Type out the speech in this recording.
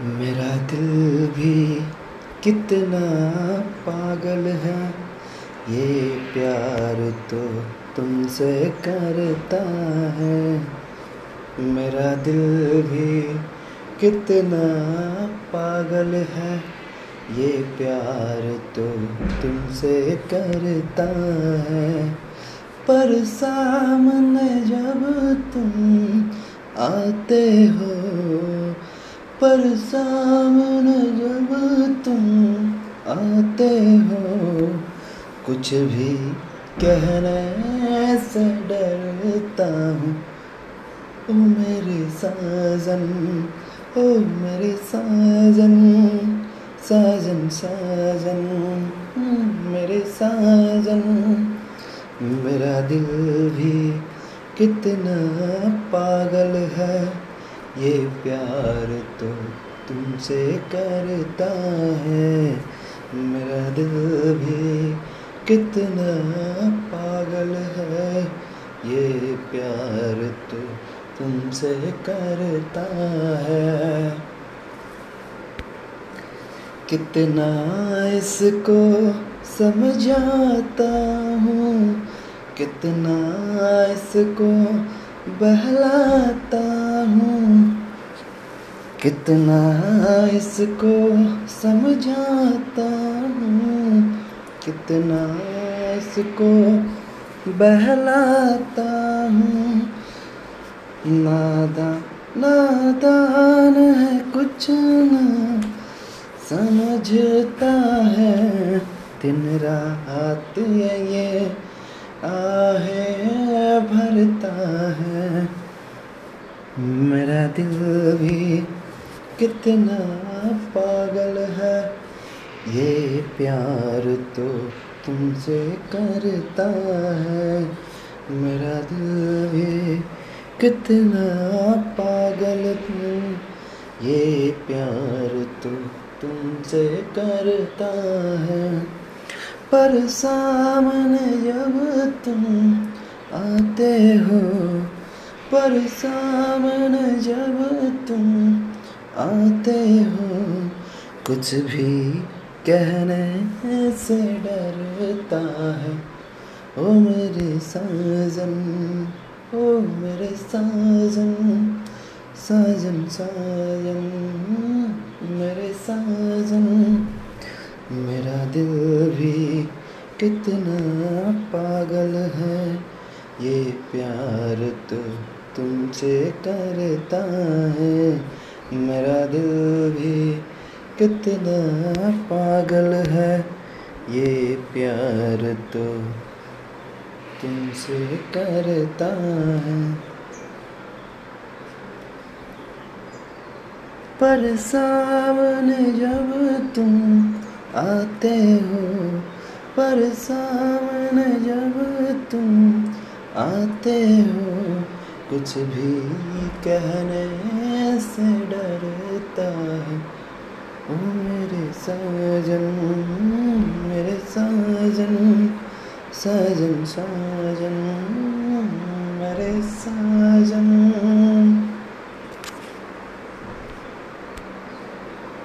मेरा दिल भी कितना पागल है। ये प्यार तो तुमसे करता है। मेरा दिल भी कितना पागल है। ये प्यार तो तुमसे करता है। पर सामने जब तुम आते हो पर सामने जब तुम आते हो, कुछ भी कहने से डरता हूँ। ओ मेरे साजन, ओ मेरे साजन साजन साजन, मेरे साजन, मेरा दिल भी कितना पागल है, ये प्यार तो तुमसे करता है। मेरा दिल भी कितना पागल है। ये प्यार तो तुमसे करता है। कितना इसको समझाता हूँ। कितना इसको बहलाता हूँ। कितना इसको समझाता हूँ, कितना इसको बहलाता हूँ। नादा नादान है कुछ न, समझता है। दिन रात ये आहे, भरता है। मेरा दिल भी कितना पागल है? ये प्यार तो तुमसे करता है। मेरा दिल भी कितना पागल है। ये प्यार तो तुमसे करता है। पर सामने जब तुम आते हो, पर सामने जब तुम आते हो, कुछ भी कहने से डरता है। ओ मेरे साजन ओ मेरे साजन साजन साजन मेरे साजन। मेरा दिल भी कितना पागल है, ये प्यार तो तुमसे करता है। मेरा दिल भी कितना पागल है, ये प्यार तो तुमसे करता है। पर सामने जब तुम आते हो, पर सामने जब तुम आते हो कुछ भी कहने से डरता है। ओ मेरे सजन मेरे साजन सजन साजन।